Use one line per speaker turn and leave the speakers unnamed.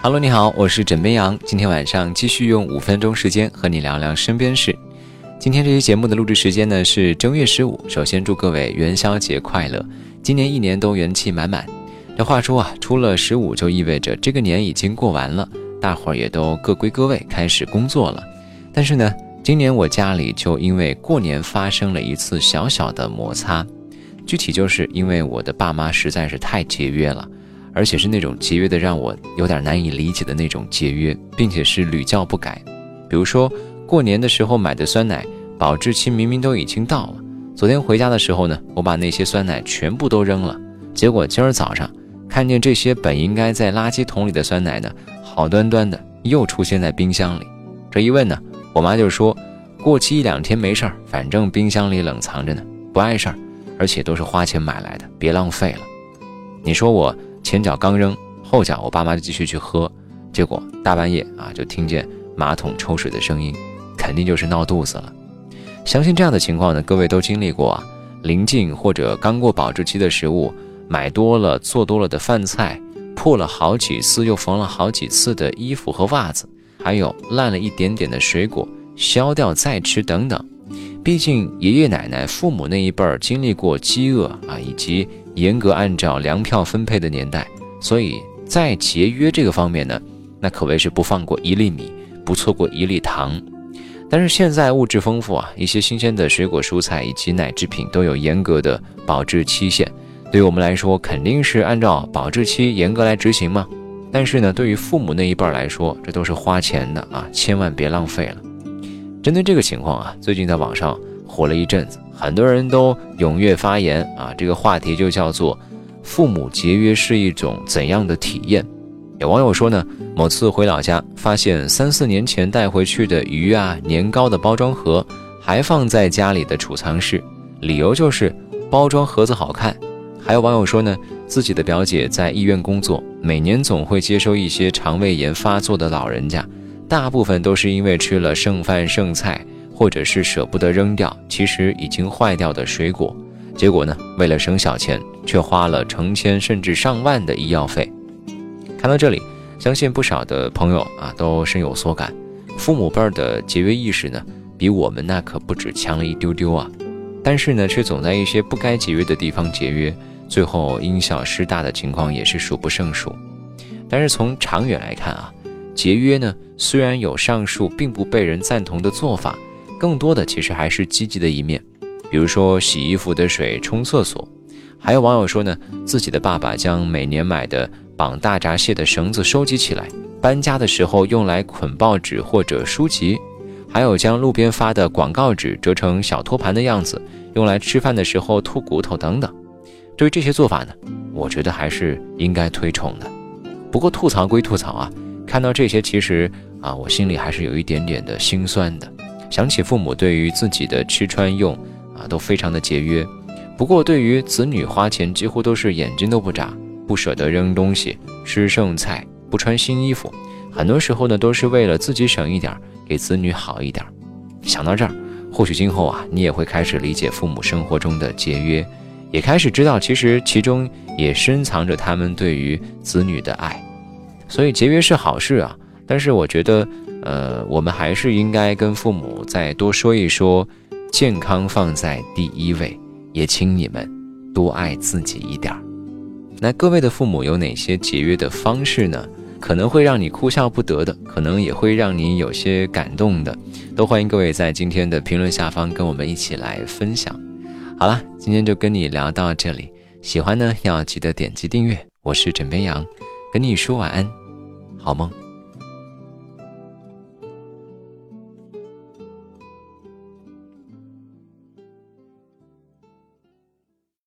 Hello，你好，我是枕边羊。今天晚上继续用五分钟时间和你聊聊身边事。今天这期节目的录制时间呢是正月十五。首先祝各位元宵节快乐，今年一年都元气满满。这话说啊，出了十五就意味着这个年已经过完了，大伙儿也都各归各位，开始工作了。但是呢，今年我家里就因为过年发生了一次小小的摩擦，具体就是因为我的爸妈实在是太节约了。而且是那种节约的让我有点难以理解的那种节约，并且是屡教不改。比如说过年的时候买的酸奶，保质期明明都已经到了。昨天回家的时候呢，我把那些酸奶全部都扔了。结果今儿早上看见这些本应该在垃圾桶里的酸奶呢，好端端的又出现在冰箱里。这一问呢，我妈就说过期一两天没事儿，反正冰箱里冷藏着呢，不碍事儿，而且都是花钱买来的，别浪费了。你说我。前脚刚扔，后脚我爸妈就继续去喝，结果大半夜啊就听见马桶抽水的声音，肯定就是闹肚子了。相信这样的情况呢，各位都经历过啊。临近或者刚过保质期的食物，买多了做多了的饭菜，破了好几次又缝了好几次的衣服和袜子，还有烂了一点点的水果，削掉再吃等等。毕竟爷爷奶奶、父母那一辈儿经历过饥饿啊，以及。严格按照粮票分配的年代，所以在节约这个方面呢，那可谓是不放过一粒米，不错过一粒糖。但是现在物质丰富啊，一些新鲜的水果、蔬菜以及奶制品都有严格的保质期限，对于我们来说肯定是按照保质期严格来执行嘛。但是呢，对于父母那一辈来说，这都是花钱的啊，千万别浪费了。针对这个情况啊，最近在网上火了一阵子。很多人都踊跃发言啊，这个话题就叫做“父母节约是一种怎样的体验”。有网友说呢，某次回老家，发现三四年前带回去的鱼啊、年糕的包装盒还放在家里的储藏室，理由就是包装盒子好看。还有网友说呢，自己的表姐在医院工作，每年总会接收一些肠胃炎发作的老人家，大部分都是因为吃了剩饭剩菜。或者是舍不得扔掉，其实已经坏掉的水果，结果呢，为了省小钱，却花了成千甚至上万的医药费。看到这里，相信不少的朋友啊都深有所感。父母辈儿的节约意识呢，比我们那可不止强了一丢丢啊。但是呢，却总在一些不该节约的地方节约，最后因小失大的情况也是数不胜数。但是从长远来看啊，节约呢，虽然有上述并不被人赞同的做法。更多的其实还是积极的一面，比如说洗衣服的水冲厕所，还有网友说呢，自己的爸爸将每年买的绑大闸蟹的绳子收集起来，搬家的时候用来捆报纸或者书籍，还有将路边发的广告纸折成小托盘的样子，用来吃饭的时候吐骨头等等。对于这些做法呢，我觉得还是应该推崇的。不过吐槽归吐槽啊，看到这些其实啊，我心里还是有一点点的心酸的。想起父母对于自己的吃穿用啊都非常的节约，不过对于子女花钱几乎都是眼睛都不眨，不舍得扔东西，吃剩菜，不穿新衣服，很多时候呢都是为了自己省一点，给子女好一点。想到这儿，或许今后啊你也会开始理解父母生活中的节约，也开始知道其实其中也深藏着他们对于子女的爱。所以节约是好事啊，但是我觉得。呃，我们还是应该跟父母再多说一说，健康放在第一位，也请你们多爱自己一点儿。那各位的父母有哪些节约的方式呢？可能会让你哭笑不得的，可能也会让你有些感动的，都欢迎各位在今天的评论下方跟我们一起来分享。好了，今天就跟你聊到这里，喜欢呢要记得点击订阅。我是枕边羊，跟你说晚安，好梦。